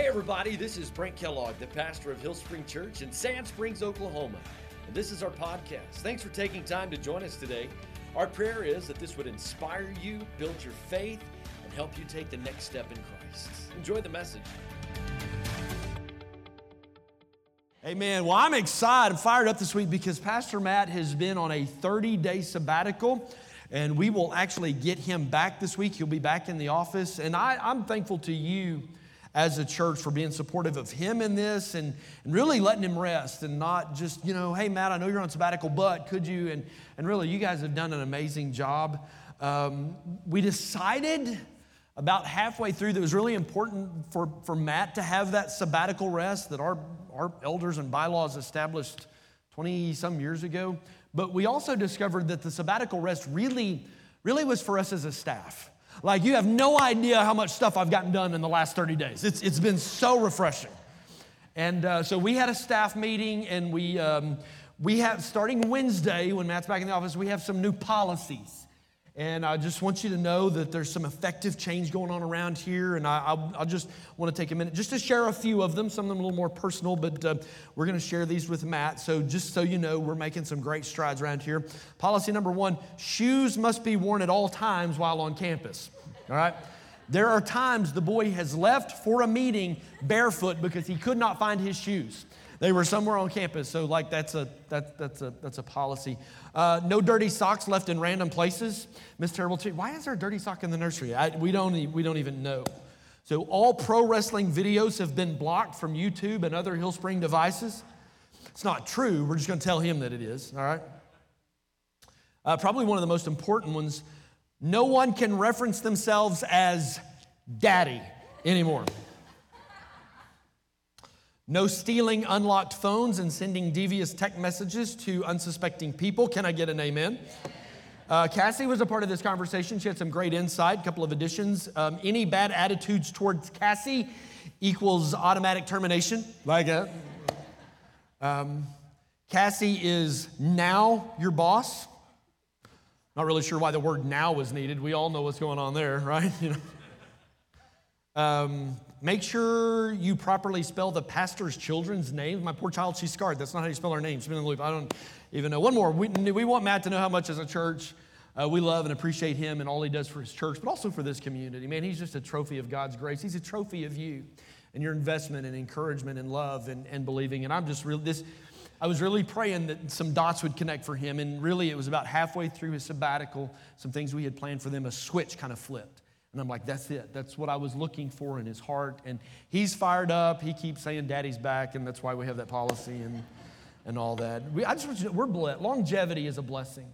Hey, everybody, this is Brent Kellogg, the pastor of Hill Spring Church in Sand Springs, Oklahoma. And this is our podcast. Thanks for taking time to join us today. Our prayer is that this would inspire you, build your faith, and help you take the next step in Christ. Enjoy the message. Amen. Well, I'm excited, I'm fired up this week because Pastor Matt has been on a 30 day sabbatical. And we will actually get him back this week. He'll be back in the office. And I, I'm thankful to you as a church for being supportive of him in this and, and really letting him rest and not just, you know, hey, Matt, I know you're on sabbatical, but could you? And, and really, you guys have done an amazing job. Um, we decided about halfway through that it was really important for, for Matt to have that sabbatical rest that our, our elders and bylaws established 20 some years ago. But we also discovered that the sabbatical rest really, really was for us as a staff. Like, you have no idea how much stuff I've gotten done in the last 30 days. It's, it's been so refreshing. And uh, so we had a staff meeting, and we, um, we have, starting Wednesday, when Matt's back in the office, we have some new policies. And I just want you to know that there's some effective change going on around here. And I, will just want to take a minute just to share a few of them, some of them a little more personal, but uh, we're going to share these with Matt. So just so you know, we're making some great strides around here. Policy number one shoes must be worn at all times while on campus. All right? There are times the boy has left for a meeting barefoot because he could not find his shoes. They were somewhere on campus, so like that's a that, that's a that's a policy. Uh, no dirty socks left in random places. Miss Terrible Tree, why is there a dirty sock in the nursery? I, we don't we don't even know. So all pro wrestling videos have been blocked from YouTube and other Hillspring devices. It's not true. We're just going to tell him that it is. All right. Uh, probably one of the most important ones. No one can reference themselves as daddy anymore. No stealing unlocked phones and sending devious text messages to unsuspecting people. Can I get an amen? Uh, Cassie was a part of this conversation. She had some great insight, a couple of additions. Um, any bad attitudes towards Cassie equals automatic termination. Like that. Um, Cassie is now your boss. Not really sure why the word now was needed. We all know what's going on there, right? You know. Um, Make sure you properly spell the pastor's children's names. My poor child, she's scarred. That's not how you spell her name. She's been in the loop. I don't even know. One more. We, we want Matt to know how much as a church uh, we love and appreciate him and all he does for his church, but also for this community. Man, he's just a trophy of God's grace. He's a trophy of you and your investment and encouragement and love and, and believing. And I'm just really, this, I was really praying that some dots would connect for him. And really, it was about halfway through his sabbatical, some things we had planned for them, a switch kind of flipped. And I'm like, that's it. That's what I was looking for in his heart. And he's fired up. He keeps saying daddy's back, and that's why we have that policy and, and all that. We, I just want you to know, we're blessed. Longevity is a blessing.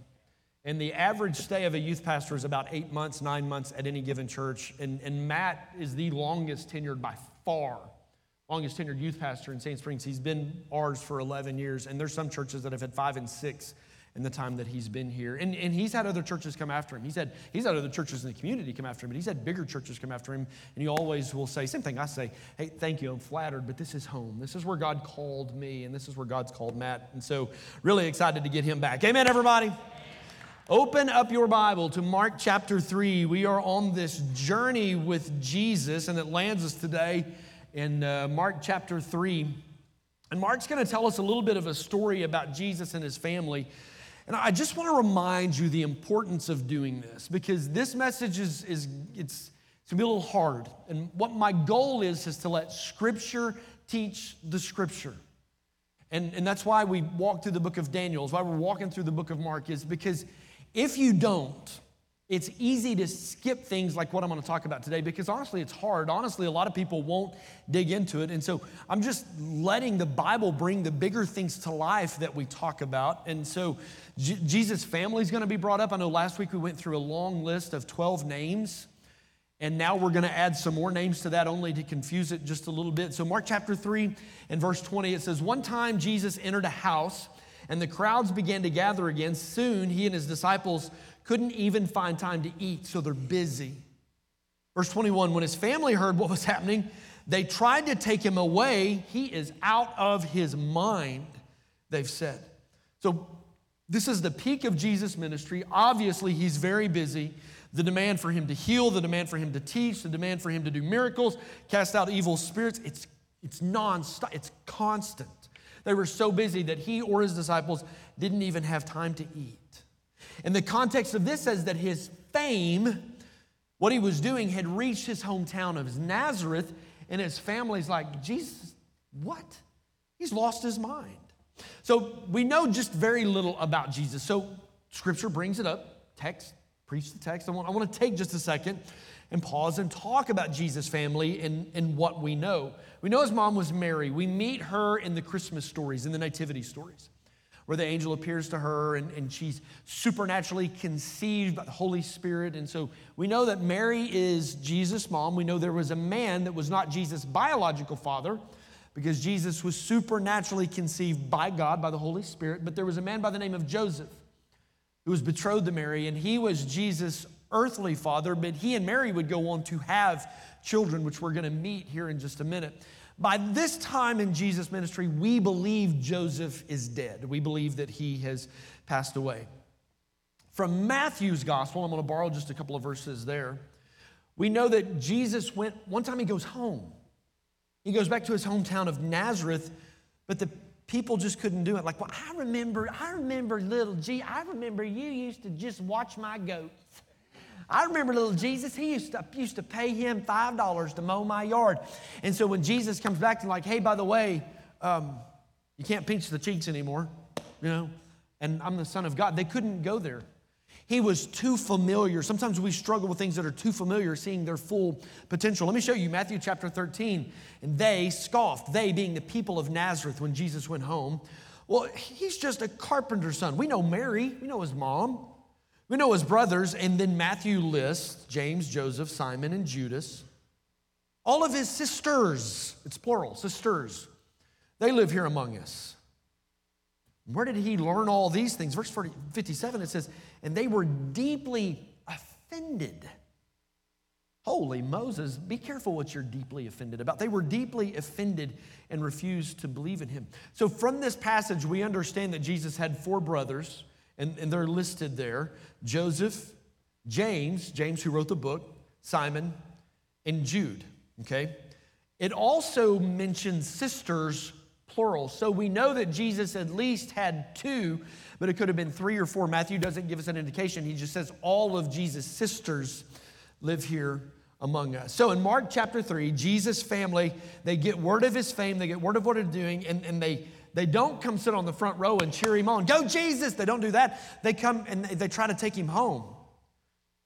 And the average stay of a youth pastor is about eight months, nine months at any given church. And, and Matt is the longest tenured by far, longest tenured youth pastor in Sand Springs. He's been ours for 11 years. And there's some churches that have had five and six in the time that he's been here. And, and he's had other churches come after him. He's had, he's had other churches in the community come after him, but he's had bigger churches come after him. And he always will say, same thing I say, hey, thank you, I'm flattered, but this is home. This is where God called me, and this is where God's called Matt. And so, really excited to get him back. Amen, everybody. Open up your Bible to Mark chapter 3. We are on this journey with Jesus, and it lands us today in uh, Mark chapter 3. And Mark's going to tell us a little bit of a story about Jesus and his family and I just want to remind you the importance of doing this because this message is, is it's, it's gonna be a little hard. And what my goal is, is to let Scripture teach the Scripture. And, and that's why we walk through the book of Daniel, is why we're walking through the book of Mark, is because if you don't, it's easy to skip things like what I'm going to talk about today because honestly, it's hard. Honestly, a lot of people won't dig into it. And so I'm just letting the Bible bring the bigger things to life that we talk about. And so J- Jesus' family is going to be brought up. I know last week we went through a long list of 12 names. And now we're going to add some more names to that only to confuse it just a little bit. So, Mark chapter 3 and verse 20, it says, One time Jesus entered a house and the crowds began to gather again. Soon he and his disciples couldn't even find time to eat, so they're busy. Verse 21 When his family heard what was happening, they tried to take him away. He is out of his mind, they've said. So, this is the peak of Jesus' ministry. Obviously, he's very busy. The demand for him to heal, the demand for him to teach, the demand for him to do miracles, cast out evil spirits, it's, it's non-stop, it's constant. They were so busy that he or his disciples didn't even have time to eat. And the context of this says that his fame, what he was doing, had reached his hometown of Nazareth, and his family's like, Jesus, what? He's lost his mind. So we know just very little about Jesus. So scripture brings it up, text, preach the text. I want, I want to take just a second and pause and talk about Jesus' family and, and what we know. We know his mom was Mary. We meet her in the Christmas stories, in the nativity stories, where the angel appears to her and, and she's supernaturally conceived by the Holy Spirit. And so we know that Mary is Jesus' mom. We know there was a man that was not Jesus' biological father because Jesus was supernaturally conceived by God, by the Holy Spirit. But there was a man by the name of Joseph who was betrothed to Mary, and he was Jesus' earthly father, but he and Mary would go on to have children, which we're going to meet here in just a minute. By this time in Jesus' ministry, we believe Joseph is dead. We believe that he has passed away. From Matthew's gospel, I'm going to borrow just a couple of verses there. We know that Jesus went, one time he goes home. He goes back to his hometown of Nazareth, but the people just couldn't do it. Like, well, I remember, I remember little G, I remember you used to just watch my goats. I remember little Jesus, he used to, used to pay him $5 to mow my yard. And so when Jesus comes back to like, hey, by the way, um, you can't pinch the cheeks anymore, you know, and I'm the son of God, they couldn't go there. He was too familiar. Sometimes we struggle with things that are too familiar, seeing their full potential. Let me show you Matthew chapter 13. And they scoffed, they being the people of Nazareth when Jesus went home. Well, he's just a carpenter's son. We know Mary, we know his mom, we know his brothers. And then Matthew lists James, Joseph, Simon, and Judas. All of his sisters, it's plural, sisters, they live here among us. Where did he learn all these things? Verse 40, 57, it says, and they were deeply offended. Holy Moses, be careful what you're deeply offended about. They were deeply offended and refused to believe in him. So, from this passage, we understand that Jesus had four brothers, and, and they're listed there Joseph, James, James who wrote the book, Simon, and Jude. Okay? It also mentions sisters plural. So we know that Jesus at least had two, but it could have been three or four. Matthew doesn't give us an indication. He just says all of Jesus' sisters live here among us. So in Mark chapter 3, Jesus' family, they get word of his fame, they get word of what he's doing, and, and they, they don't come sit on the front row and cheer him on. Go, Jesus! They don't do that. They come and they try to take him home.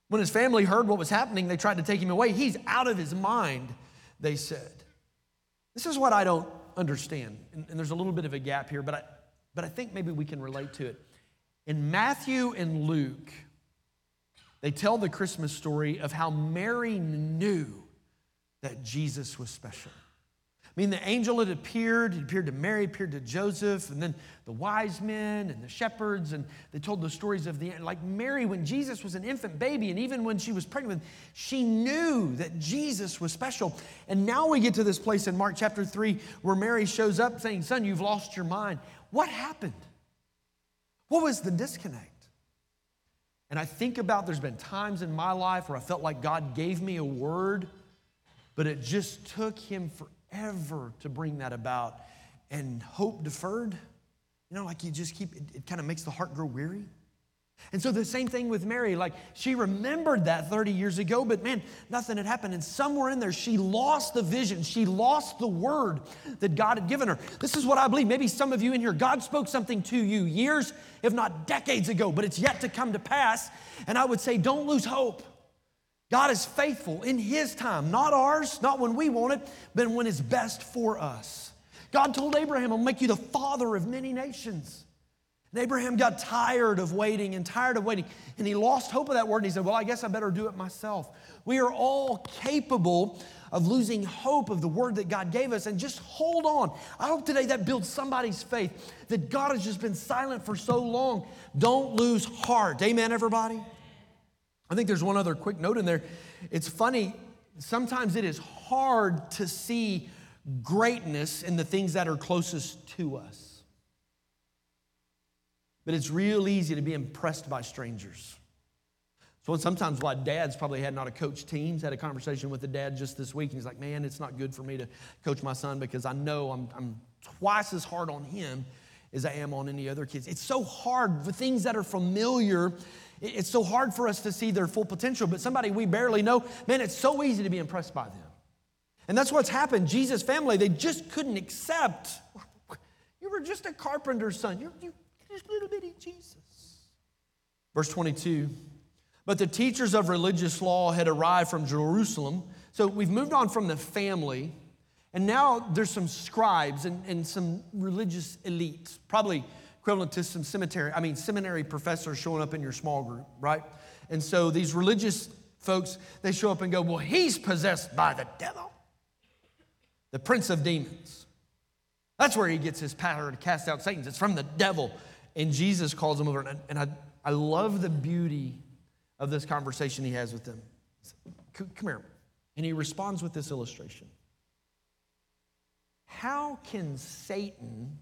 When his family heard what was happening, they tried to take him away. He's out of his mind, they said. This is what I don't understand. And, and there's a little bit of a gap here, but I, but I think maybe we can relate to it. In Matthew and Luke, they tell the Christmas story of how Mary knew that Jesus was special. I mean, the angel had appeared, it appeared to Mary, appeared to Joseph, and then the wise men and the shepherds, and they told the stories of the, like Mary, when Jesus was an infant baby, and even when she was pregnant, she knew that Jesus was special. And now we get to this place in Mark chapter 3 where Mary shows up saying, Son, you've lost your mind. What happened? What was the disconnect? And I think about there's been times in my life where I felt like God gave me a word, but it just took him forever ever to bring that about. And hope deferred, you know, like you just keep, it, it kind of makes the heart grow weary. And so the same thing with Mary, like she remembered that 30 years ago, but man, nothing had happened. And somewhere in there, she lost the vision. She lost the word that God had given her. This is what I believe. Maybe some of you in here, God spoke something to you years, if not decades ago, but it's yet to come to pass. And I would say, don't lose hope. God is faithful in His time, not ours, not when we want it, but when it's best for us. God told Abraham, I'll make you the father of many nations. And Abraham got tired of waiting and tired of waiting, and he lost hope of that word. And he said, Well, I guess I better do it myself. We are all capable of losing hope of the word that God gave us and just hold on. I hope today that builds somebody's faith that God has just been silent for so long. Don't lose heart. Amen, everybody? I think there's one other quick note in there. It's funny, sometimes it is hard to see greatness in the things that are closest to us. But it's real easy to be impressed by strangers. So sometimes why dads probably had not a coach teams, had a conversation with the dad just this week, and he's like, man, it's not good for me to coach my son because I know I'm, I'm twice as hard on him as I am on any other kids. It's so hard for things that are familiar. It's so hard for us to see their full potential, but somebody we barely know, man, it's so easy to be impressed by them. And that's what's happened. Jesus' family, they just couldn't accept. You were just a carpenter's son. You're, you're just little bitty Jesus. Verse 22 But the teachers of religious law had arrived from Jerusalem. So we've moved on from the family, and now there's some scribes and, and some religious elites, probably equivalent to some cemetery, I mean, seminary professors showing up in your small group, right? And so these religious folks, they show up and go, Well, he's possessed by the devil, the prince of demons. That's where he gets his power to cast out Satans. It's from the devil. And Jesus calls him over. And, and I, I love the beauty of this conversation he has with them. Come here. And he responds with this illustration How can Satan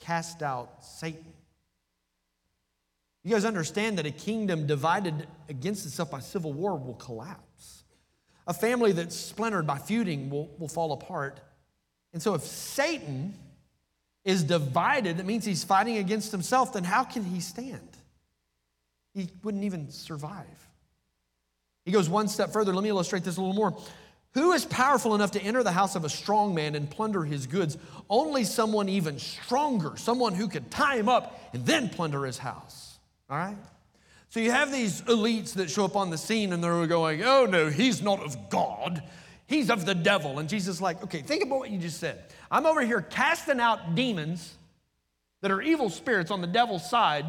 cast out Satan? You guys understand that a kingdom divided against itself by civil war will collapse. A family that's splintered by feuding will, will fall apart. And so, if Satan is divided, that means he's fighting against himself, then how can he stand? He wouldn't even survive. He goes one step further. Let me illustrate this a little more. Who is powerful enough to enter the house of a strong man and plunder his goods? Only someone even stronger, someone who could tie him up and then plunder his house. All right? So you have these elites that show up on the scene and they're going, oh no, he's not of God, he's of the devil. And Jesus is like, okay, think about what you just said. I'm over here casting out demons that are evil spirits on the devil's side,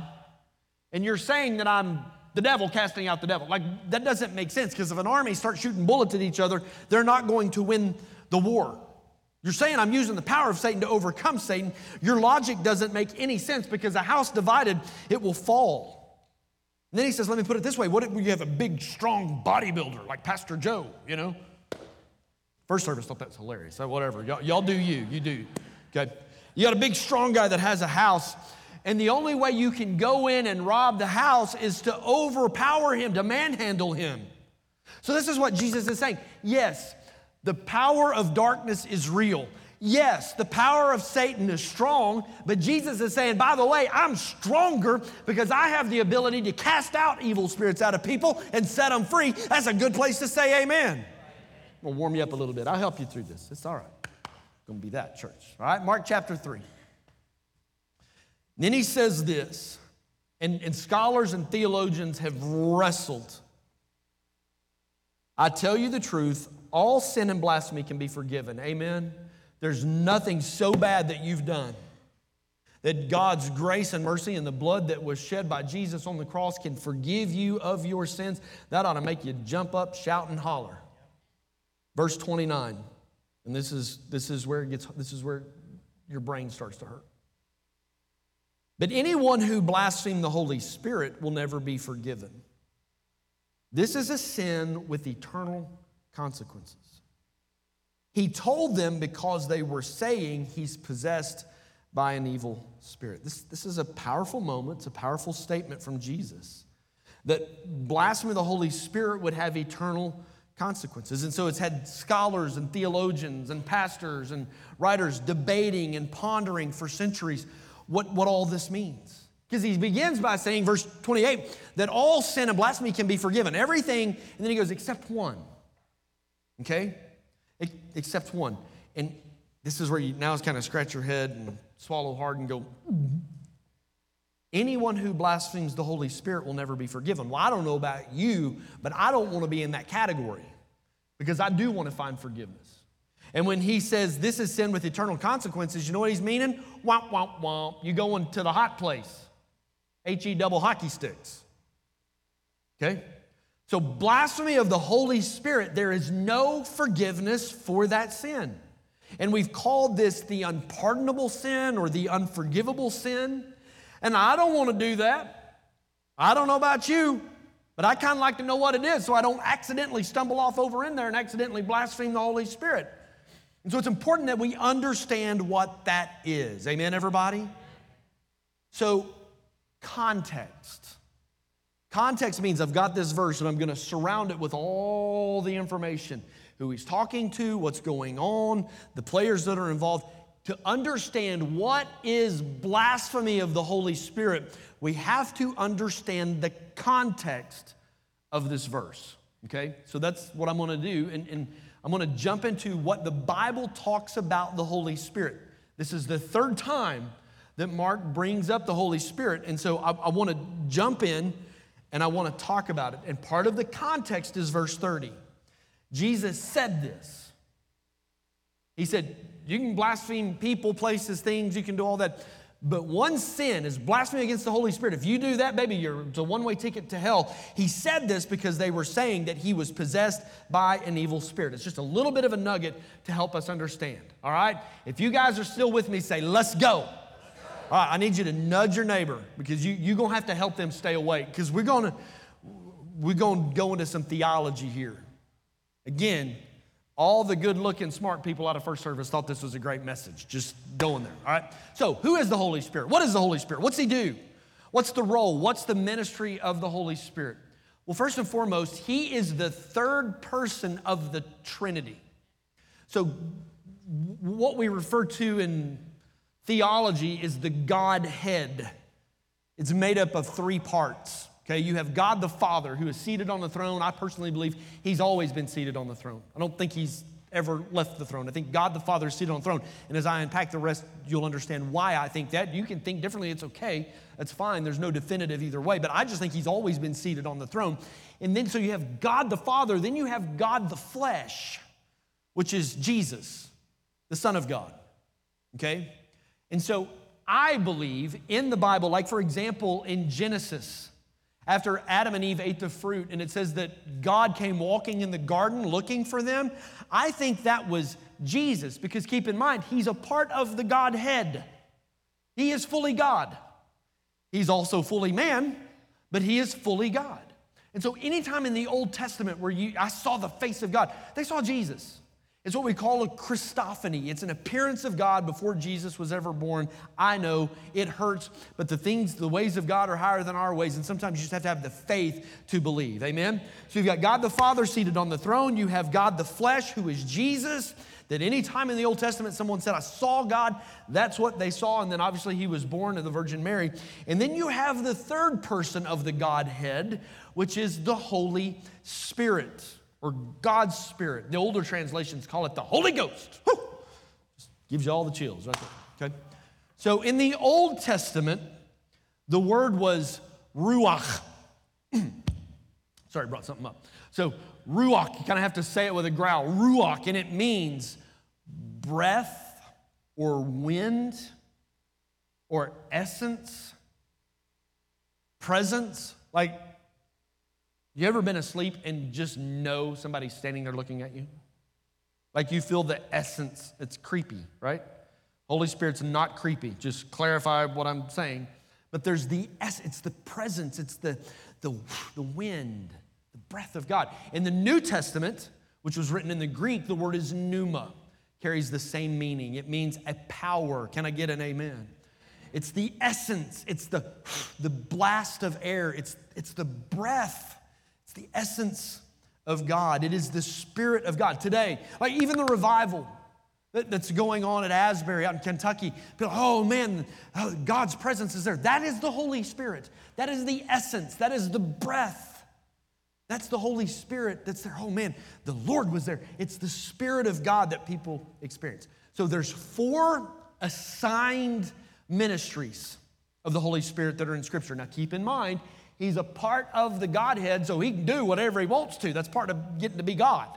and you're saying that I'm the devil casting out the devil. Like, that doesn't make sense because if an army starts shooting bullets at each other, they're not going to win the war. You're saying I'm using the power of Satan to overcome Satan. Your logic doesn't make any sense because a house divided, it will fall. And then he says, let me put it this way. What if you have a big, strong bodybuilder like Pastor Joe, you know? First service thought that's hilarious. So whatever. Y'all, y'all do you. You do. Okay. You got a big, strong guy that has a house and the only way you can go in and rob the house is to overpower him, to manhandle him. So, this is what Jesus is saying. Yes, the power of darkness is real. Yes, the power of Satan is strong, but Jesus is saying, by the way, I'm stronger because I have the ability to cast out evil spirits out of people and set them free. That's a good place to say amen. I'm gonna warm you up a little bit. I'll help you through this. It's all right. Gonna be that church. All right, Mark chapter 3. Then he says this, and, and scholars and theologians have wrestled. I tell you the truth, all sin and blasphemy can be forgiven. Amen. There's nothing so bad that you've done that God's grace and mercy and the blood that was shed by Jesus on the cross can forgive you of your sins. That ought to make you jump up, shout, and holler. Verse 29. And this is, this is where it gets this is where your brain starts to hurt. But anyone who blasphemes the Holy Spirit will never be forgiven. This is a sin with eternal consequences. He told them because they were saying he's possessed by an evil spirit. This, this is a powerful moment, it's a powerful statement from Jesus that blasphemy of the Holy Spirit would have eternal consequences. And so it's had scholars and theologians and pastors and writers debating and pondering for centuries what, what all this means. Because he begins by saying, verse 28, that all sin and blasphemy can be forgiven. Everything, and then he goes, except one. Okay? Except one. And this is where you now is kind of scratch your head and swallow hard and go, Anyone who blasphemes the Holy Spirit will never be forgiven. Well, I don't know about you, but I don't want to be in that category because I do want to find forgiveness. And when he says this is sin with eternal consequences, you know what he's meaning? Womp, womp, womp. You're going to the hot place. H-E double hockey sticks. Okay? So blasphemy of the Holy Spirit, there is no forgiveness for that sin. And we've called this the unpardonable sin or the unforgivable sin. And I don't want to do that. I don't know about you, but I kind of like to know what it is so I don't accidentally stumble off over in there and accidentally blaspheme the Holy Spirit. And so it's important that we understand what that is. Amen, everybody? So, context. Context means I've got this verse and I'm going to surround it with all the information who he's talking to, what's going on, the players that are involved. To understand what is blasphemy of the Holy Spirit, we have to understand the context of this verse. Okay? So that's what I'm going to do. And, and I'm going to jump into what the Bible talks about the Holy Spirit. This is the third time that Mark brings up the Holy Spirit. And so I, I want to jump in and I want to talk about it. And part of the context is verse 30. Jesus said this. He said, You can blaspheme people, places, things, you can do all that. But one sin is blasphemy against the Holy Spirit. If you do that, baby, you're, it's a one way ticket to hell. He said this because they were saying that he was possessed by an evil spirit. It's just a little bit of a nugget to help us understand. All right? If you guys are still with me, say, Let's go. All right, I need you to nudge your neighbor because you, you're going to have to help them stay awake because we're to we're to go into some theology here. Again, all the good looking, smart people out of first service thought this was a great message. Just going there. All right. So, who is the Holy Spirit? What is the Holy Spirit? What's he do? What's the role? What's the ministry of the Holy Spirit? Well, first and foremost, he is the third person of the Trinity. So, what we refer to in theology is the Godhead. It's made up of three parts. Okay, you have God the Father who is seated on the throne. I personally believe he's always been seated on the throne. I don't think he's ever left the throne. I think God the Father is seated on the throne. And as I unpack the rest, you'll understand why I think that. You can think differently, it's okay. That's fine. There's no definitive either way. But I just think he's always been seated on the throne. And then so you have God the Father, then you have God the flesh, which is Jesus, the Son of God. Okay? And so I believe in the Bible, like for example, in Genesis, after Adam and Eve ate the fruit, and it says that God came walking in the garden looking for them, I think that was Jesus, because keep in mind, he's a part of the Godhead. He is fully God. He's also fully man, but he is fully God. And so, anytime in the Old Testament where you, I saw the face of God, they saw Jesus. It's what we call a Christophany. It's an appearance of God before Jesus was ever born. I know it hurts, but the things, the ways of God are higher than our ways, and sometimes you just have to have the faith to believe. Amen? So you've got God the Father seated on the throne, you have God the flesh, who is Jesus. That any time in the Old Testament someone said, I saw God, that's what they saw. And then obviously he was born of the Virgin Mary. And then you have the third person of the Godhead, which is the Holy Spirit or God's Spirit. The older translations call it the Holy Ghost. Just gives you all the chills right there. Okay? So in the Old Testament, the word was ruach. Sorry, brought something up. So ruach, you kind of have to say it with a growl. Ruach, and it means breath or wind or essence, presence. Like you ever been asleep and just know somebody's standing there looking at you? Like you feel the essence, it's creepy, right? Holy Spirit's not creepy. Just clarify what I'm saying. But there's the essence, it's the presence, it's the, the, the wind, the breath of God. In the New Testament, which was written in the Greek, the word is pneuma, carries the same meaning. It means a power. Can I get an amen? It's the essence, it's the, the blast of air, it's, it's the breath the essence of God. It is the Spirit of God. Today, like even the revival that's going on at Asbury out in Kentucky, people, oh man, oh, God's presence is there. That is the Holy Spirit. That is the essence. That is the breath. That's the Holy Spirit that's there. Oh man, the Lord was there. It's the Spirit of God that people experience. So there's four assigned ministries of the Holy Spirit that are in Scripture. Now keep in mind, He's a part of the Godhead, so he can do whatever he wants to. That's part of getting to be God.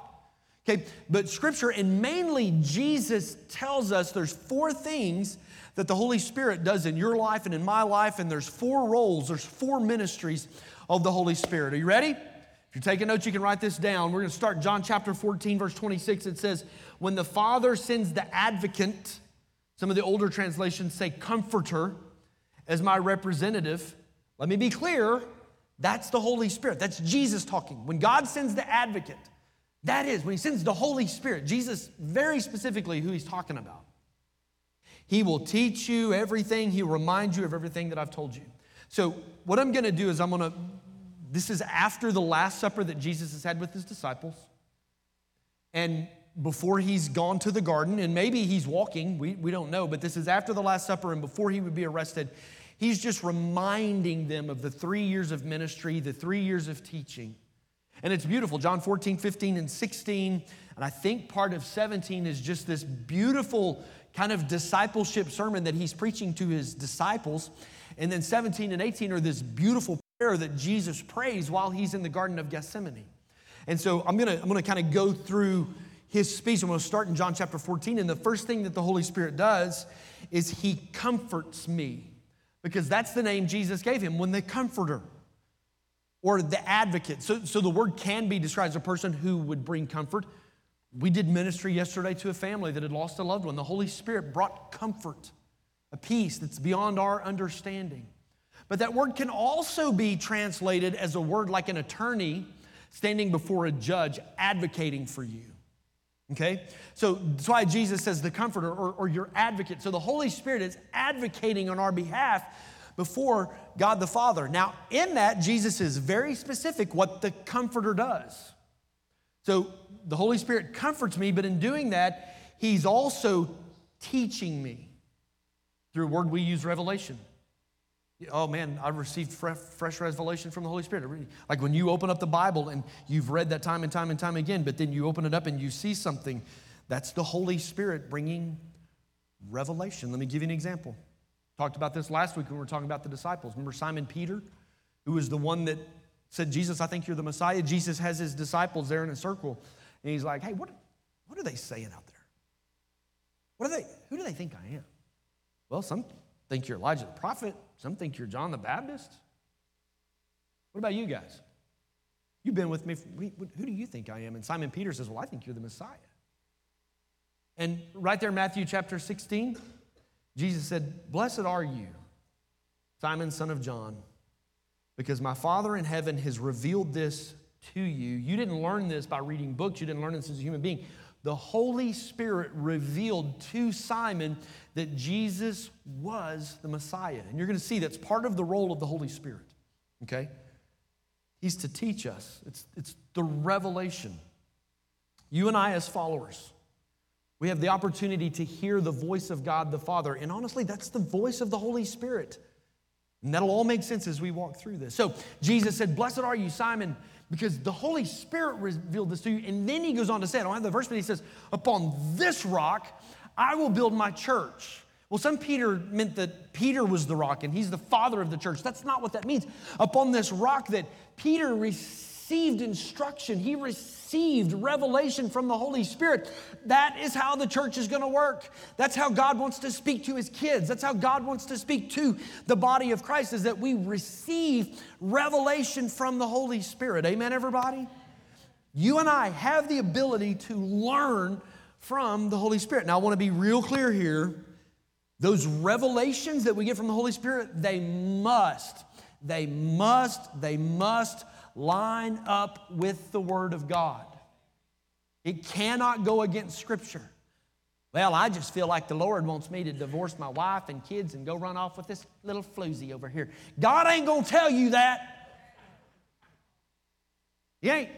Okay, but scripture and mainly Jesus tells us there's four things that the Holy Spirit does in your life and in my life, and there's four roles, there's four ministries of the Holy Spirit. Are you ready? If you're taking notes, you can write this down. We're going to start John chapter 14, verse 26. It says, When the Father sends the advocate, some of the older translations say comforter, as my representative, let me be clear that's the Holy Spirit. That's Jesus talking. When God sends the advocate, that is, when He sends the Holy Spirit, Jesus very specifically who He's talking about. He will teach you everything, He'll remind you of everything that I've told you. So, what I'm gonna do is I'm gonna this is after the Last Supper that Jesus has had with his disciples. And before he's gone to the garden, and maybe he's walking, we, we don't know, but this is after the Last Supper and before he would be arrested. He's just reminding them of the three years of ministry, the three years of teaching. And it's beautiful. John 14, 15, and 16. And I think part of 17 is just this beautiful kind of discipleship sermon that he's preaching to his disciples. And then 17 and 18 are this beautiful prayer that Jesus prays while he's in the Garden of Gethsemane. And so I'm gonna, I'm gonna kind of go through his speech. I'm gonna start in John chapter 14. And the first thing that the Holy Spirit does is he comforts me because that's the name Jesus gave him when the comforter or the advocate. So, so the word can be described as a person who would bring comfort. We did ministry yesterday to a family that had lost a loved one. The Holy Spirit brought comfort, a peace that's beyond our understanding. But that word can also be translated as a word like an attorney standing before a judge advocating for you. Okay? So that's why Jesus says the comforter or, or your advocate. So the Holy Spirit is advocating on our behalf before God the Father. Now, in that, Jesus is very specific what the comforter does. So the Holy Spirit comforts me, but in doing that, He's also teaching me through a word we use, revelation. Oh man, I've received fresh revelation from the Holy Spirit. Like when you open up the Bible and you've read that time and time and time again, but then you open it up and you see something, that's the Holy Spirit bringing revelation. Let me give you an example. Talked about this last week when we were talking about the disciples. Remember Simon Peter, who was the one that said, Jesus, I think you're the Messiah. Jesus has his disciples there in a circle, and he's like, hey, what, what are they saying out there? What are they, who do they think I am? Well, some think you're Elijah the prophet. Some think you're John the Baptist. What about you guys? You've been with me. Who do you think I am? And Simon Peter says, Well, I think you're the Messiah. And right there, in Matthew chapter 16, Jesus said, Blessed are you, Simon, son of John, because my Father in heaven has revealed this to you. You didn't learn this by reading books, you didn't learn this as a human being. The Holy Spirit revealed to Simon that Jesus was the Messiah. And you're going to see that's part of the role of the Holy Spirit, okay? He's to teach us, it's, it's the revelation. You and I, as followers, we have the opportunity to hear the voice of God the Father. And honestly, that's the voice of the Holy Spirit. And that'll all make sense as we walk through this. So Jesus said, Blessed are you, Simon, because the Holy Spirit revealed this to you. And then he goes on to say, I don't have the verse, but he says, Upon this rock I will build my church. Well, some Peter meant that Peter was the rock and he's the father of the church. That's not what that means. Upon this rock that Peter received instruction, he received revelation from the Holy Spirit. That is how the church is going to work. That's how God wants to speak to his kids. That's how God wants to speak to the body of Christ is that we receive revelation from the Holy Spirit. Amen everybody. You and I have the ability to learn from the Holy Spirit. Now, I want to be real clear here. Those revelations that we get from the Holy Spirit, they must, they must, they must line up with the Word of God. It cannot go against Scripture. Well, I just feel like the Lord wants me to divorce my wife and kids and go run off with this little floozy over here. God ain't gonna tell you that. He ain't.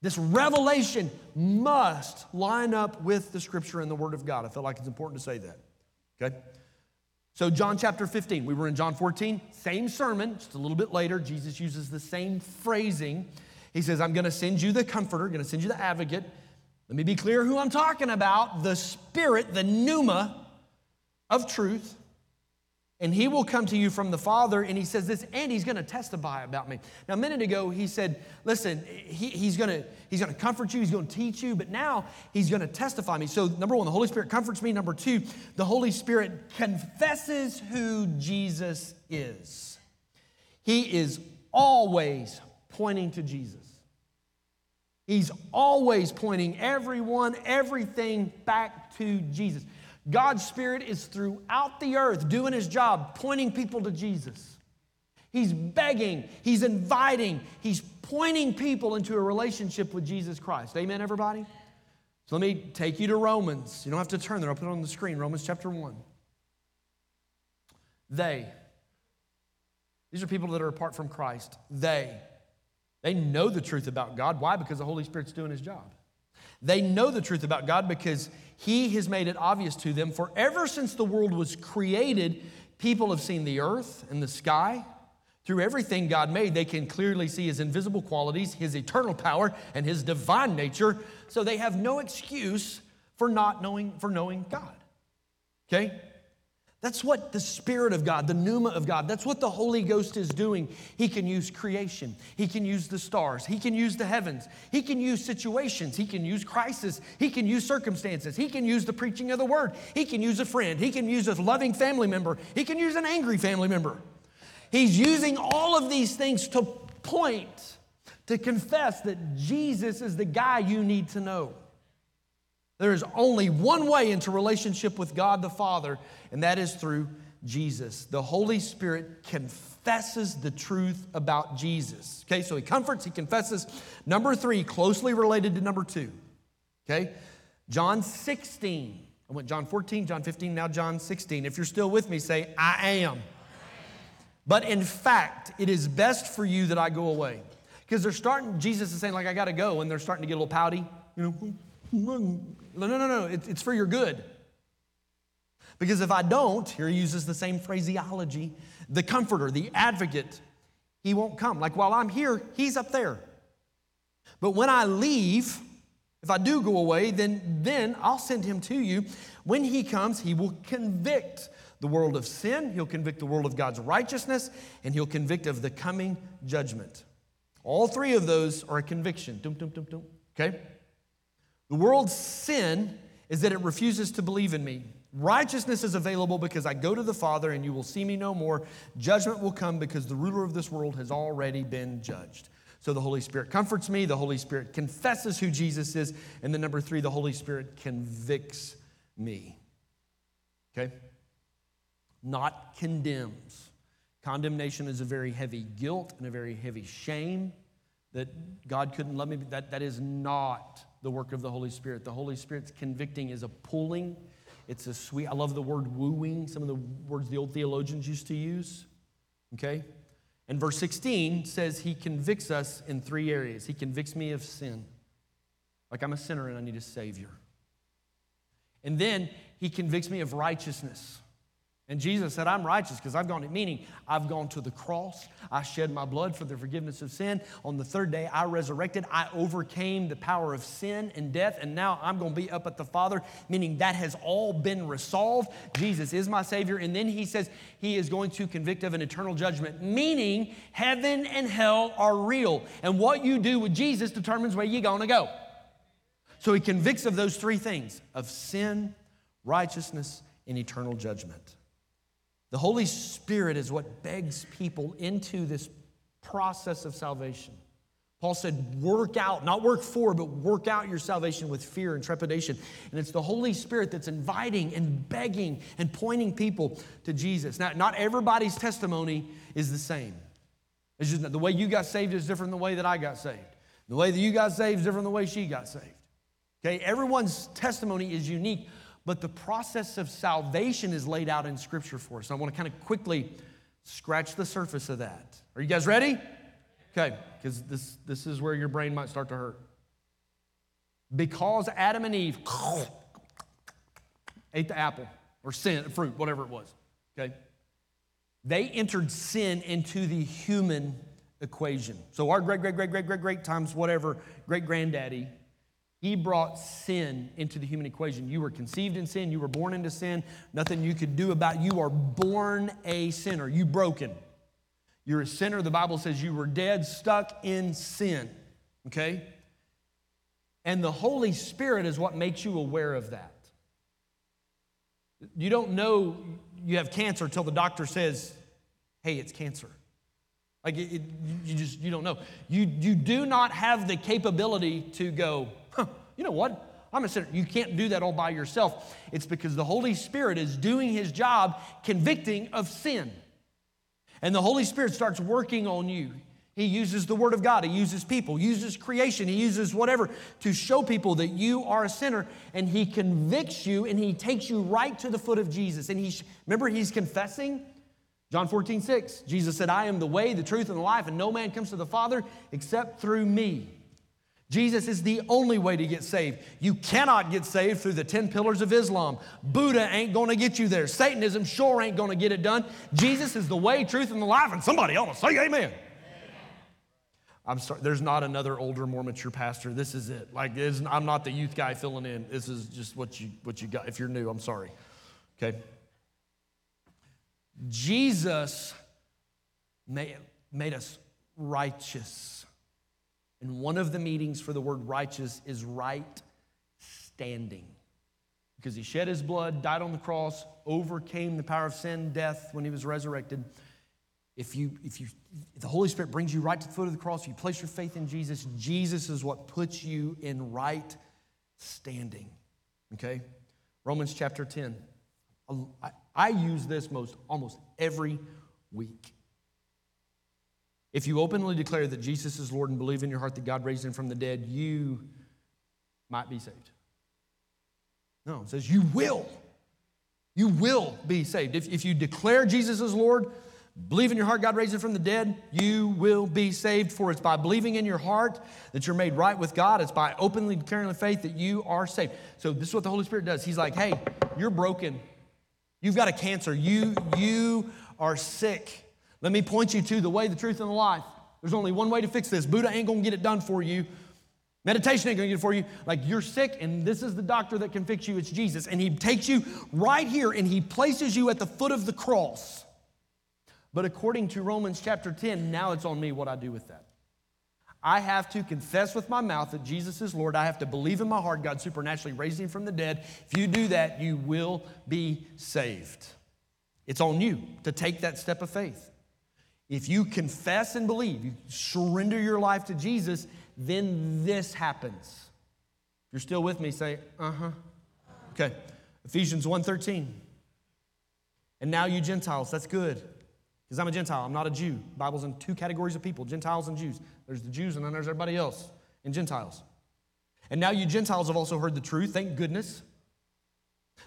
This revelation must line up with the scripture and the word of God. I feel like it's important to say that. Okay? So, John chapter 15, we were in John 14, same sermon, just a little bit later. Jesus uses the same phrasing. He says, I'm going to send you the comforter, going to send you the advocate. Let me be clear who I'm talking about the Spirit, the pneuma of truth and he will come to you from the Father. And he says this, and he's to testify about me. Now, a minute ago, he said, listen, he, he's to he's to comfort you, he's to teach you, but now he's to testify me. So, number one, the Holy Spirit comforts me. Number two, the Holy Spirit confesses who Jesus is. He is always pointing to Jesus. He's always pointing everyone, everything back to Jesus. God's Spirit is throughout the earth doing his job, pointing people to Jesus. He's begging, he's inviting, he's pointing people into a relationship with Jesus Christ. Amen, everybody? So let me take you to Romans. You don't have to turn there, I'll put it on the screen. Romans chapter 1. They, These are people that are apart from Christ. They, they know the truth about God. Why? Because the Holy Spirit's doing his job. They know the truth about God because he has made it obvious to them. For ever since the world was created, people have seen the earth and the sky. Through everything God made, they can clearly see his invisible qualities, his eternal power, and his divine nature. So they have no excuse for not knowing, for knowing God. Okay? That's what the Spirit of God, the pneuma of God, that's what the Holy Ghost is doing. He can use creation, He can use the stars, He can use the heavens, He can use situations, He can use crisis, He can use circumstances, He can use the preaching of the Word, He can use a friend, He can use a loving family member, He can use an angry family member. He's using all of these things to point, to confess that Jesus is the guy you need to know. There is only one way into relationship with God the Father, and that is through Jesus. The Holy Spirit confesses the truth about Jesus. Okay, so he comforts, he confesses. Number three, closely related to number two. Okay, John 16. I went John 14, John 15, now John 16. If you're still with me, say, I am. But in fact, it is best for you that I go away. Because they're starting, Jesus is saying, like, I got to go, and they're starting to get a little pouty. You know, no, no, no, no. It's for your good. Because if I don't, here he uses the same phraseology the comforter, the advocate, he won't come. Like while I'm here, he's up there. But when I leave, if I do go away, then, then I'll send him to you. When he comes, he will convict the world of sin, he'll convict the world of God's righteousness, and he'll convict of the coming judgment. All three of those are a conviction. Dum, dum, dum, dum. Okay? The world's sin is that it refuses to believe in me. Righteousness is available because I go to the Father and you will see me no more. Judgment will come because the ruler of this world has already been judged. So the Holy Spirit comforts me, the Holy Spirit confesses who Jesus is, and then number three, the Holy Spirit convicts me. Okay? Not condemns. Condemnation is a very heavy guilt and a very heavy shame that God couldn't love me. That, that is not the work of the Holy Spirit. The Holy Spirit's convicting is a pulling, it's a sweet, I love the word wooing, some of the words the old theologians used to use. Okay? And verse 16 says he convicts us in three areas. He convicts me of sin, like I'm a sinner and I need a Savior. And then he convicts me of righteousness. And Jesus said, I'm righteous because I've gone, meaning I've gone to the cross. I shed my blood for the forgiveness of sin. On the third day, I resurrected. I overcame the power of sin and death. And now I'm going to be up at the Father, meaning that has all been resolved. Jesus is my Savior. And then he says he is going to convict of an eternal judgment, meaning heaven and hell are real. And what you do with Jesus determines where you're going to go. So he convicts of those three things of sin, righteousness, and eternal judgment. The Holy Spirit is what begs people into this process of salvation. Paul said, work out, not work for, but work out your salvation with fear and trepidation. And it's the Holy Spirit that's inviting and begging and pointing people to Jesus. Now, not everybody's testimony is the same. It's just the way you got saved is different than the way that I got saved. The way that you got saved is different than the way she got saved. Okay, everyone's testimony is unique, but the process of salvation is laid out in Scripture for us. I want to kind of quickly scratch the surface of that. Are you guys ready? Okay, because this, this is where your brain might start to hurt. Because Adam and Eve ate the apple or sin, fruit, whatever it was, okay? They entered sin into the human equation. So our great, great, great, great, great, great times, whatever, great granddaddy he brought sin into the human equation. You were conceived in sin, you were born into sin, nothing you could do about it. You are born a sinner. You broken. You're a sinner. The Bible says you were dead, stuck in sin. Okay? And the Holy Spirit is what makes you aware of that. You don't know you have cancer until the doctor says, hey, it's cancer. Like it, it, you just you don't know. You you do not have the capability to go, you know what? I'm a sinner. You can't do that all by yourself. It's because the Holy Spirit is doing his job convicting of sin. And the Holy Spirit starts working on you. He uses the Word of God, He uses people, uses creation, He uses whatever to show people that you are a sinner, and He convicts you and He takes you right to the foot of Jesus. And He, remember, He's confessing John 14, 6, Jesus said, I am the way, the truth, and the life, and no man comes to the Father except through me. Jesus is the only way to get saved. You cannot get saved through the 10 pillars of Islam. Buddha ain't gonna get you there. Satanism sure ain't gonna get it done. Jesus is the way, truth, and the life, and somebody ought to say amen. I'm sorry, there's not another older, more mature pastor. This is it. Like, I'm not the youth guy filling in. This is just what you, what you got. If you're new, I'm sorry. Okay? Jesus made, made us righteous. And one of the meanings for the word righteous is right standing. Because he shed his blood, died on the cross, overcame the power of sin, death when he was resurrected. If you, if you, if the Holy Spirit brings you right to the foot of the cross, you place your faith in Jesus, Jesus is what puts you in right standing. Okay? Romans chapter 10. I, I use this most almost every week. If you openly declare that Jesus is Lord and believe in your heart that God raised him from the dead, you might be saved. No, it says you will. You will be saved. If, if you declare Jesus as Lord, Believe in your heart God raised him from the dead, you will be saved. For it's by believing in your heart that you're made right with God. It's by openly declaring the faith that you are saved. So this is what the Holy Spirit does. He's like, hey, you're broken. You've got a cancer. You, you are sick. Let me point you to the way, the truth, and the life. There's only one way to fix this. Buddha ain't gonna get it done for you. Meditation ain't gonna get it for you. Like you're sick, and this is the doctor that can fix you. It's Jesus. And he takes you right here and he places you at the foot of the cross. But according to Romans chapter 10, now it's on me what I do with that. I have to confess with my mouth that Jesus is Lord. I have to believe in my heart God supernaturally raised him from the dead. If you do that, you will be saved. It's on you to take that step of faith. If you confess and believe, you surrender your life to Jesus, then this happens. If you're still with me, say, uh-huh. Okay. Ephesians 1:13. And now you Gentiles, that's good. Because I'm a Gentile, I'm not a Jew. The Bible's in two categories of people Gentiles and Jews. There's the Jews, and then there's everybody else in Gentiles. And now you Gentiles have also heard the truth, thank goodness.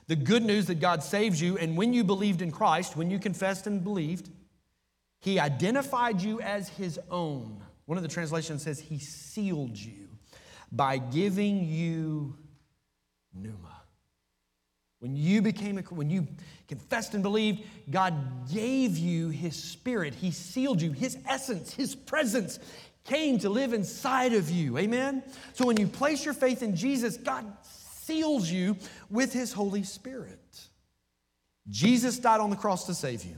The good news that God saves you, and when you believed in Christ, when you confessed and believed, He identified you as His own. One of the translations says He sealed you by giving you pneuma. When you became a, when you confessed and believed, God gave you his spirit. He sealed you. His essence, his presence came to live inside of you. Amen. So when you place your faith in Jesus, God seals you with his Holy Spirit. Jesus died on the cross to save you.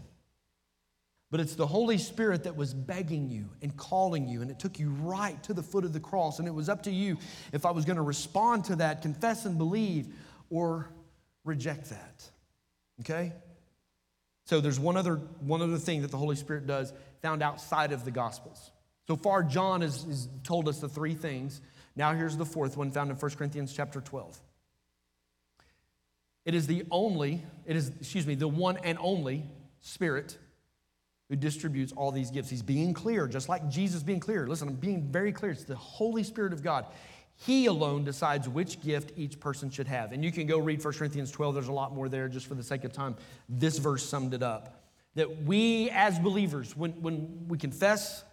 But it's the Holy Spirit that was begging you and calling you, and it took you right to the foot of the cross. And it was up to you if I was going to respond to that, confess and believe, or reject that. Okay? So there's one other, one other thing that the Holy Spirit does found outside of the Gospels. So far, John has, has told us the three things. Now here's the fourth one found in 1 Corinthians chapter 12. It is the only, it is, excuse me, the one and only Spirit who distributes all these gifts. He's being clear, just like Jesus being clear. Listen, I'm being very clear. It's the Holy Spirit of God. He alone decides which gift each person should have. And you can go read 1 Corinthians 12, there's a lot more there just for the sake of time. This verse summed it up. That we as believers, when, when we confess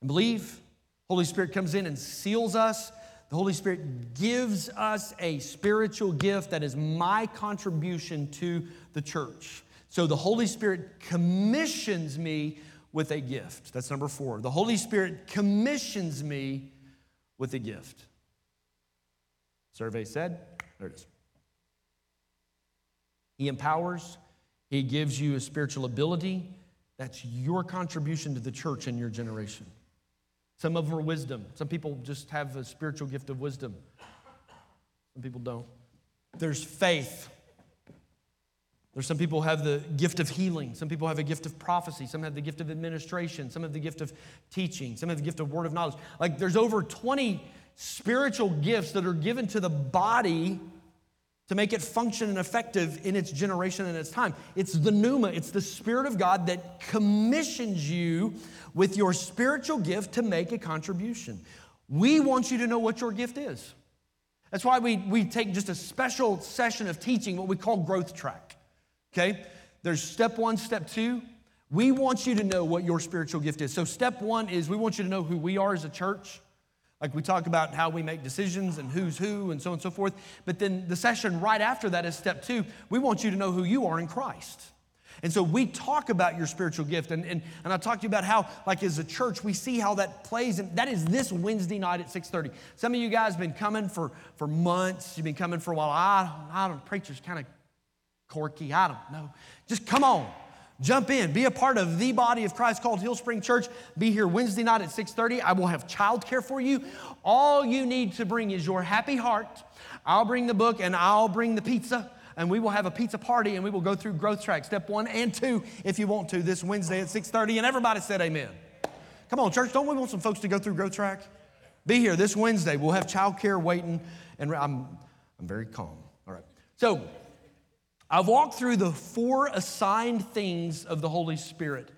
and believe, Holy Spirit comes in and seals us. The Holy Spirit gives us a spiritual gift that is my contribution to the church. So the Holy Spirit commissions me with a gift. That's number four. The Holy Spirit commissions me with a gift. Survey said, there it is. He empowers, He gives you a spiritual ability. That's your contribution to the church in your generation. Some of them are wisdom. Some people just have a spiritual gift of wisdom. Some people don't. There's faith. There's some people have the gift of healing. Some people have a gift of prophecy. Some have the gift of administration. Some have the gift of teaching. Some have the gift of word of knowledge. Like there's over 20 spiritual gifts that are given to the body to make it function and effective in its generation and its time. It's the pneuma, it's the Spirit of God that commissions you with your spiritual gift to make a contribution. We want you to know what your gift is. That's why we, we take just a special session of teaching, what we call growth track. Okay? There's step one, step two. We want you to know what your spiritual gift is. So, step one is we want you to know who we are as a church. Like we talk about how we make decisions and who's who and so on and so forth. But then the session right after that is step two. We want you to know who you are in Christ. And so we talk about your spiritual gift. And, and, and I talked to you about how, like as a church, we see how that plays. And that is this Wednesday night at 6.30. Some of you guys have been coming for, for months. You've been coming for a while. I, I don't, preacher's kind of corky. I don't know. Just come on. Jump in, be a part of the body of Christ called Hillspring Church. Be here Wednesday night at 6:30. I will have childcare for you. All you need to bring is your happy heart. I'll bring the book and I'll bring the pizza and we will have a pizza party and we will go through growth track step 1 and 2 if you want to this Wednesday at 6:30 and everybody said amen. Come on church, don't we want some folks to go through growth track? Be here this Wednesday. We'll have childcare waiting and I'm I'm very calm. All right. So, I've walked through the four assigned things of the Holy Spirit,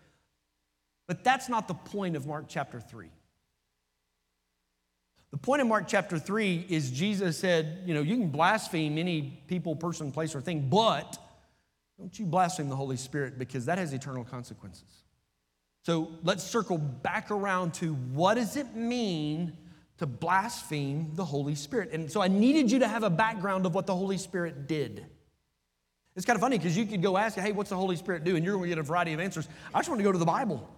but that's not the point of Mark chapter 3. The point of Mark chapter 3 is Jesus said, you know, you can blaspheme any people, person, place, or thing, but don't you blaspheme the Holy Spirit because that has eternal consequences. So let's circle back around to what does it mean to blaspheme the Holy Spirit? And so I needed you to have a background of what the Holy Spirit did. It's kind of funny because you could go ask, hey, what's the Holy Spirit do? And you're going to get a variety of answers. I just want to go to the Bible.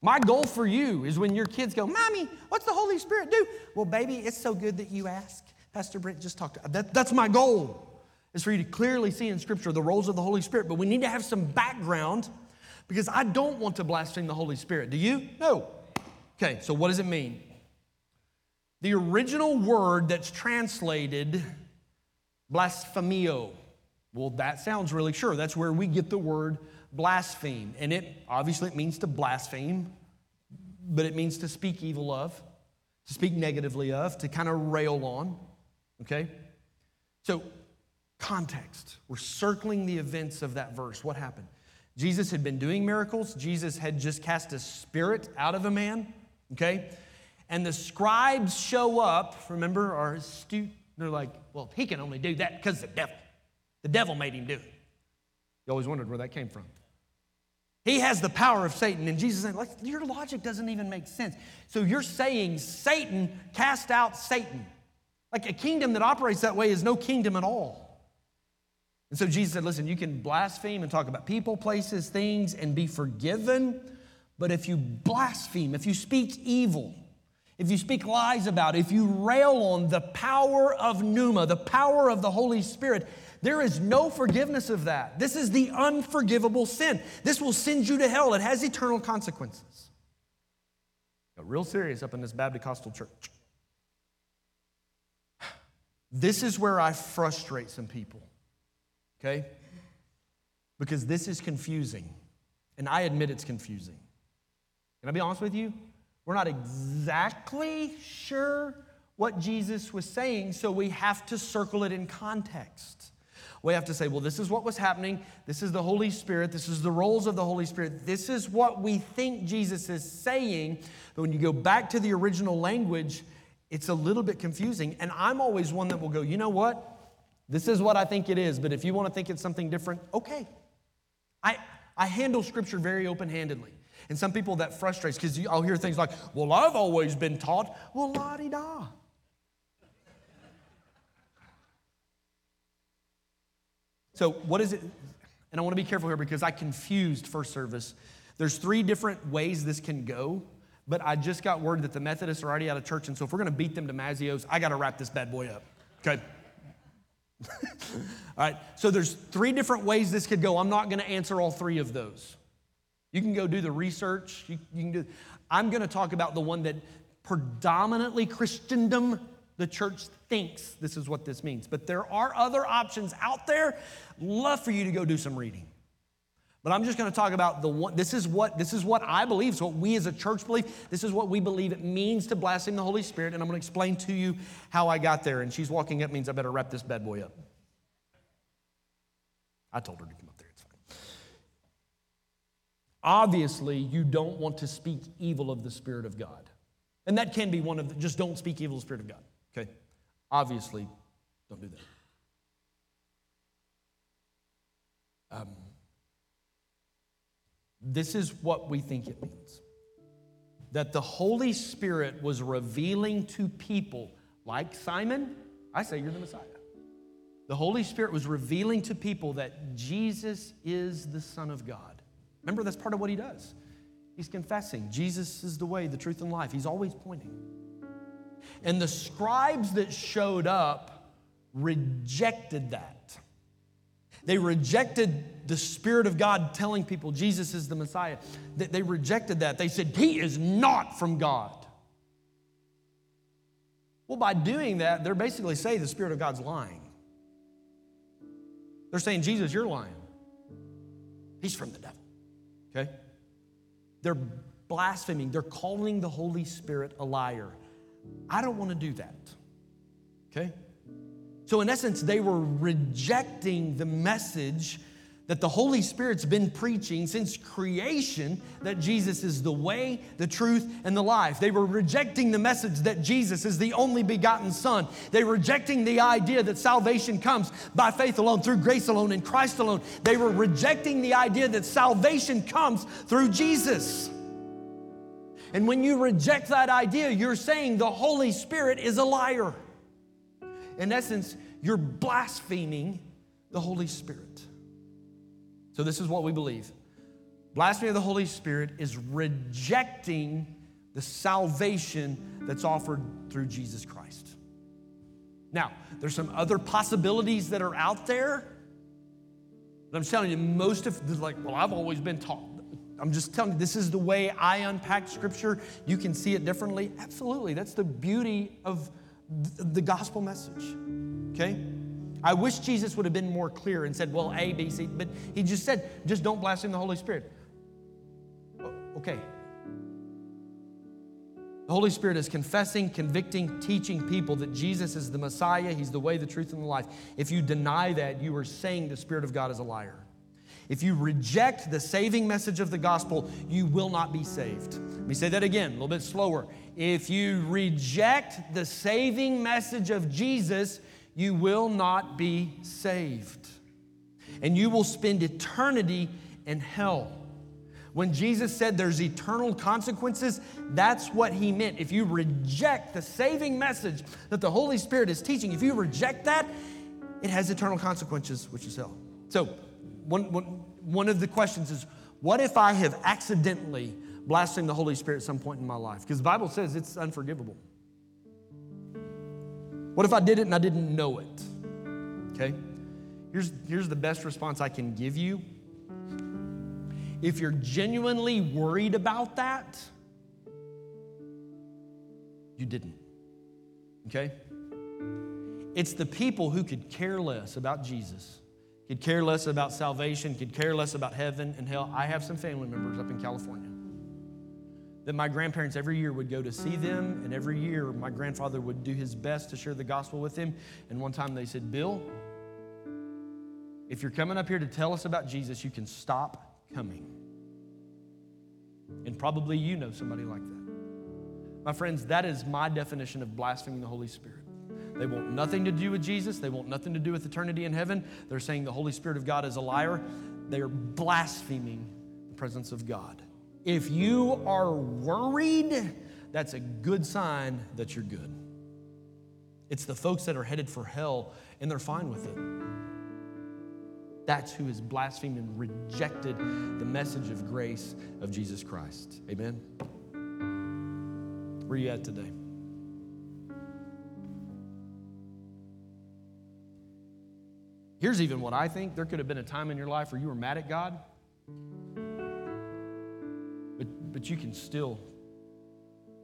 My goal for you is when your kids go, Mommy, what's the Holy Spirit do? Well, baby, it's so good that you ask. Pastor Brent just talked that, That's my goal, is for you to clearly see in Scripture the roles of the Holy Spirit. But we need to have some background because I don't want to blaspheme the Holy Spirit. Do you? No. Okay, so what does it mean? The original word that's translated blasphemio well, that sounds really sure. That's where we get the word blaspheme. And it obviously it means to blaspheme, but it means to speak evil of, to speak negatively of, to kind of rail on. Okay? So, context. We're circling the events of that verse. What happened? Jesus had been doing miracles. Jesus had just cast a spirit out of a man. Okay? And the scribes show up, remember, are astute. They're like, well, he can only do that because the devil. The devil made him do it. You always wondered where that came from. He has the power of Satan, and Jesus said, Your logic doesn't even make sense. So you're saying Satan cast out Satan. Like a kingdom that operates that way is no kingdom at all. And so Jesus said, Listen, you can blaspheme and talk about people, places, things, and be forgiven. But if you blaspheme, if you speak evil, if you speak lies about, if you rail on the power of pneuma, the power of the Holy Spirit, there is no forgiveness of that. This is the unforgivable sin. This will send you to hell. It has eternal consequences. Got real serious up in this Baptist Costal church. This is where I frustrate some people, okay? Because this is confusing, and I admit it's confusing. Can I be honest with you? We're not exactly sure what Jesus was saying, so we have to circle it in context. We have to say, well, this is what was happening. This is the Holy Spirit. This is the roles of the Holy Spirit. This is what we think Jesus is saying. But when you go back to the original language, it's a little bit confusing. And I'm always one that will go, you know what? This is what I think it is. But if you want to think it's something different, okay. I, I handle scripture very open handedly. And some people that frustrates because I'll hear things like, well, I've always been taught. Well, la di da. So, what is it? And I want to be careful here because I confused first service. There's three different ways this can go, but I just got word that the Methodists are already out of church, and so if we're going to beat them to Mazzio's, I got to wrap this bad boy up. Okay. all right. So there's three different ways this could go. I'm not going to answer all three of those. You can go do the research. You, you can do. I'm going to talk about the one that predominantly Christendom the church thinks this is what this means. But there are other options out there. Love for you to go do some reading. But I'm just going to talk about the one. This is what this is what I believe. It's what we as a church believe. This is what we believe it means to blaspheme the Holy Spirit. And I'm going to explain to you how I got there. And she's walking up means I better wrap this bad boy up. I told her to come up there. It's fine. Obviously, you don't want to speak evil of the Spirit of God. And that can be one of the, just don't speak evil of the Spirit of God. Okay? Obviously, don't do that. Um, this is what we think it means that the Holy Spirit was revealing to people like Simon, I say you're the Messiah. The Holy Spirit was revealing to people that Jesus is the Son of God. Remember, that's part of what he does. He's confessing Jesus is the way, the truth, and life. He's always pointing. And the scribes that showed up rejected that. They rejected the Spirit of God telling people Jesus is the Messiah. They rejected that. They said, He is not from God. Well, by doing that, they're basically saying the Spirit of God's lying. They're saying, Jesus, you're lying. He's from the devil. Okay? They're blaspheming. They're calling the Holy Spirit a liar. I don't want to do that. Okay? So, in essence, they were rejecting the message that the Holy Spirit's been preaching since creation that Jesus is the way, the truth, and the life. They were rejecting the message that Jesus is the only begotten Son. They were rejecting the idea that salvation comes by faith alone, through grace alone, in Christ alone. They were rejecting the idea that salvation comes through Jesus. And when you reject that idea, you're saying the Holy Spirit is a liar. In essence, you're blaspheming the Holy Spirit. So, this is what we believe blasphemy of the Holy Spirit is rejecting the salvation that's offered through Jesus Christ. Now, there's some other possibilities that are out there. But I'm telling you, most of like, well, I've always been taught. I'm just telling you, this is the way I unpack scripture. You can see it differently. Absolutely. That's the beauty of the gospel message. Okay? I wish Jesus would have been more clear and said, well, A, B, C, but he just said, just don't blaspheme the Holy Spirit. Okay. The Holy Spirit is confessing, convicting, teaching people that Jesus is the Messiah, He's the way, the truth, and the life. If you deny that, you are saying the Spirit of God is a liar. If you reject the saving message of the gospel, you will not be saved. Let me say that again, a little bit slower. If you reject the saving message of Jesus, you will not be saved. And you will spend eternity in hell. When Jesus said there's eternal consequences, that's what he meant. If you reject the saving message that the Holy Spirit is teaching, if you reject that, it has eternal consequences, which is hell. So, one, one, one of the questions is what if I have accidentally blasphemed the Holy Spirit at some point in my life? Because the Bible says it's unforgivable. What if I did it and I didn't know it? Okay? Here's, here's the best response I can give you. If you're genuinely worried about that, you didn't. Okay? It's the people who could care less about Jesus, could care less about salvation, could care less about heaven and hell. I have some family members up in California that my grandparents every year would go to see them, and every year my grandfather would do his best to share the gospel with them. And one time they said, Bill, if you're coming up here to tell us about Jesus, you can stop coming. And probably you know somebody like that. My friends, that is my definition of blaspheming the Holy Spirit. They want nothing to do with Jesus. They want nothing to do with eternity in heaven. They're saying the Holy Spirit of God is a liar. They are blaspheming the presence of God. If you are worried, that's a good sign that you're good. It's the folks that are headed for hell and they're fine with it. That's who has blasphemed and rejected the message of grace of Jesus Christ. Amen. Where are you at today? Here's even what I think there could have been a time in your life where you were mad at God but but you can still,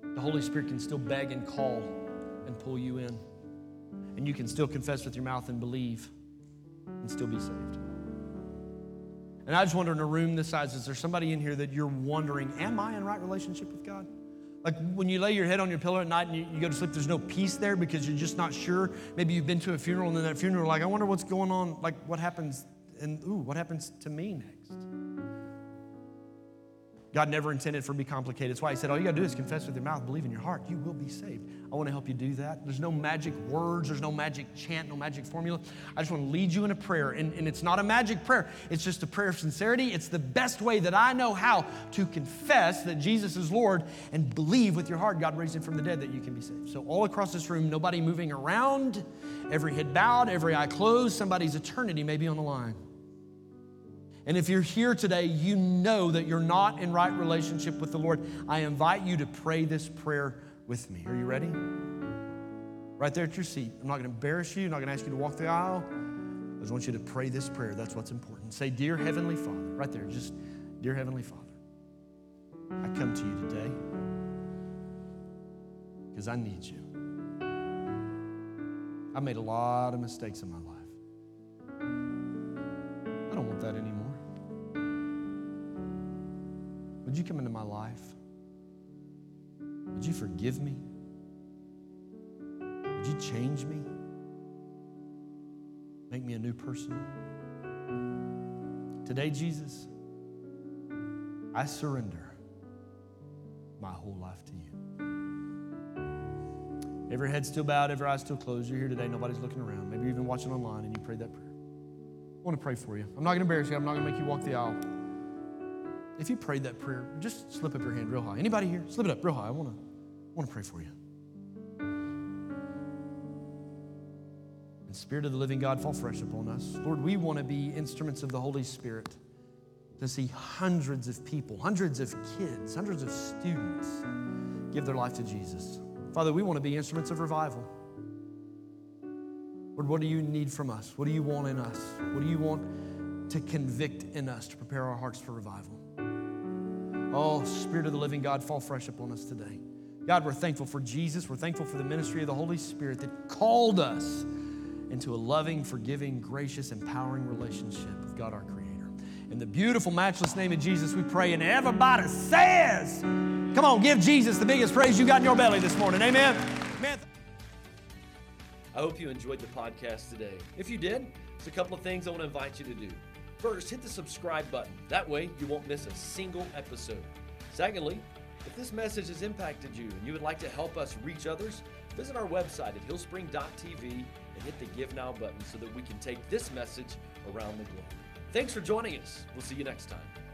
the Holy Spirit can still beg and call and pull you in. And you can still confess with your mouth and believe and still be saved. And I just wonder in a room this size, is there somebody in here that you're wondering, am I in right relationship with God? Like when you lay your head on your pillow at night and you, you, go to sleep, there's no peace there because you're just not sure. Maybe you've been to a funeral and then that funeral, like, I wonder what's going on, like what happens, and ooh, what happens to me next? God never intended for it to be complicated. That's why He said, All you got to do is confess with your mouth, believe in your heart, you will be saved. I want to help you do that. There's no magic words, there's no magic chant, no magic formula. I just want to lead you in a prayer. And, and it's not a magic prayer, it's just a prayer of sincerity. It's the best way that I know how to confess that Jesus is Lord and believe with your heart God raised Him from the dead that you can be saved. So, all across this room, nobody moving around, every head bowed, every eye closed, somebody's eternity may be on the line. And if you're here today, you know that you're not in right relationship with the Lord. I invite you to pray this prayer with me. Are you ready? Right there at your seat. I'm not going to embarrass you, I'm not going to ask you to walk the aisle. I just want you to pray this prayer. That's what's important. Say, Dear Heavenly Father, right there, just, Dear Heavenly Father, I come to you today because I need you. I made a lot of mistakes in my life. I don't want that anymore. Would you come into my life? Would you forgive me? Would you change me? Make me a new person? Today, Jesus, I surrender my whole life to you. Every head still bowed, every eye still closed. You're here today, nobody's looking around. Maybe you're even watching online and you prayed that prayer. I want to pray for you. I'm not going to embarrass you, I'm not going to make you walk the aisle. If you prayed that prayer, just slip up your hand real high. Anybody here? Slip it up real high. I want to, want to pray for you. And Spirit of the living God, fall fresh upon us. Lord, we want to be instruments of the Holy Spirit to see hundreds of people, hundreds of kids, hundreds of students give their life to Jesus. Father, we want to be instruments of revival. Lord, what do you need from us? What do you want in us? What do you want to convict in us to prepare our hearts for revival? Oh, Spirit of the living God, fall fresh upon us today. God, we're thankful for Jesus. We're thankful for the ministry of the Holy Spirit that called us into a loving, forgiving, gracious, empowering relationship with God our Creator. In the beautiful, matchless name of Jesus, we pray, and everybody says, Come on, give Jesus the biggest praise you got in your belly this morning. Amen. Amen. I hope you enjoyed the podcast today. If you did, there's a couple of things I want to invite you to do. First, hit the subscribe button. That way, you won't miss a single episode. Secondly, if this message has impacted you and you would like to help us reach others, visit our website at hillspring.tv and hit the Give Now button so that we can take this message around the globe. Thanks for joining us. We'll see you next time.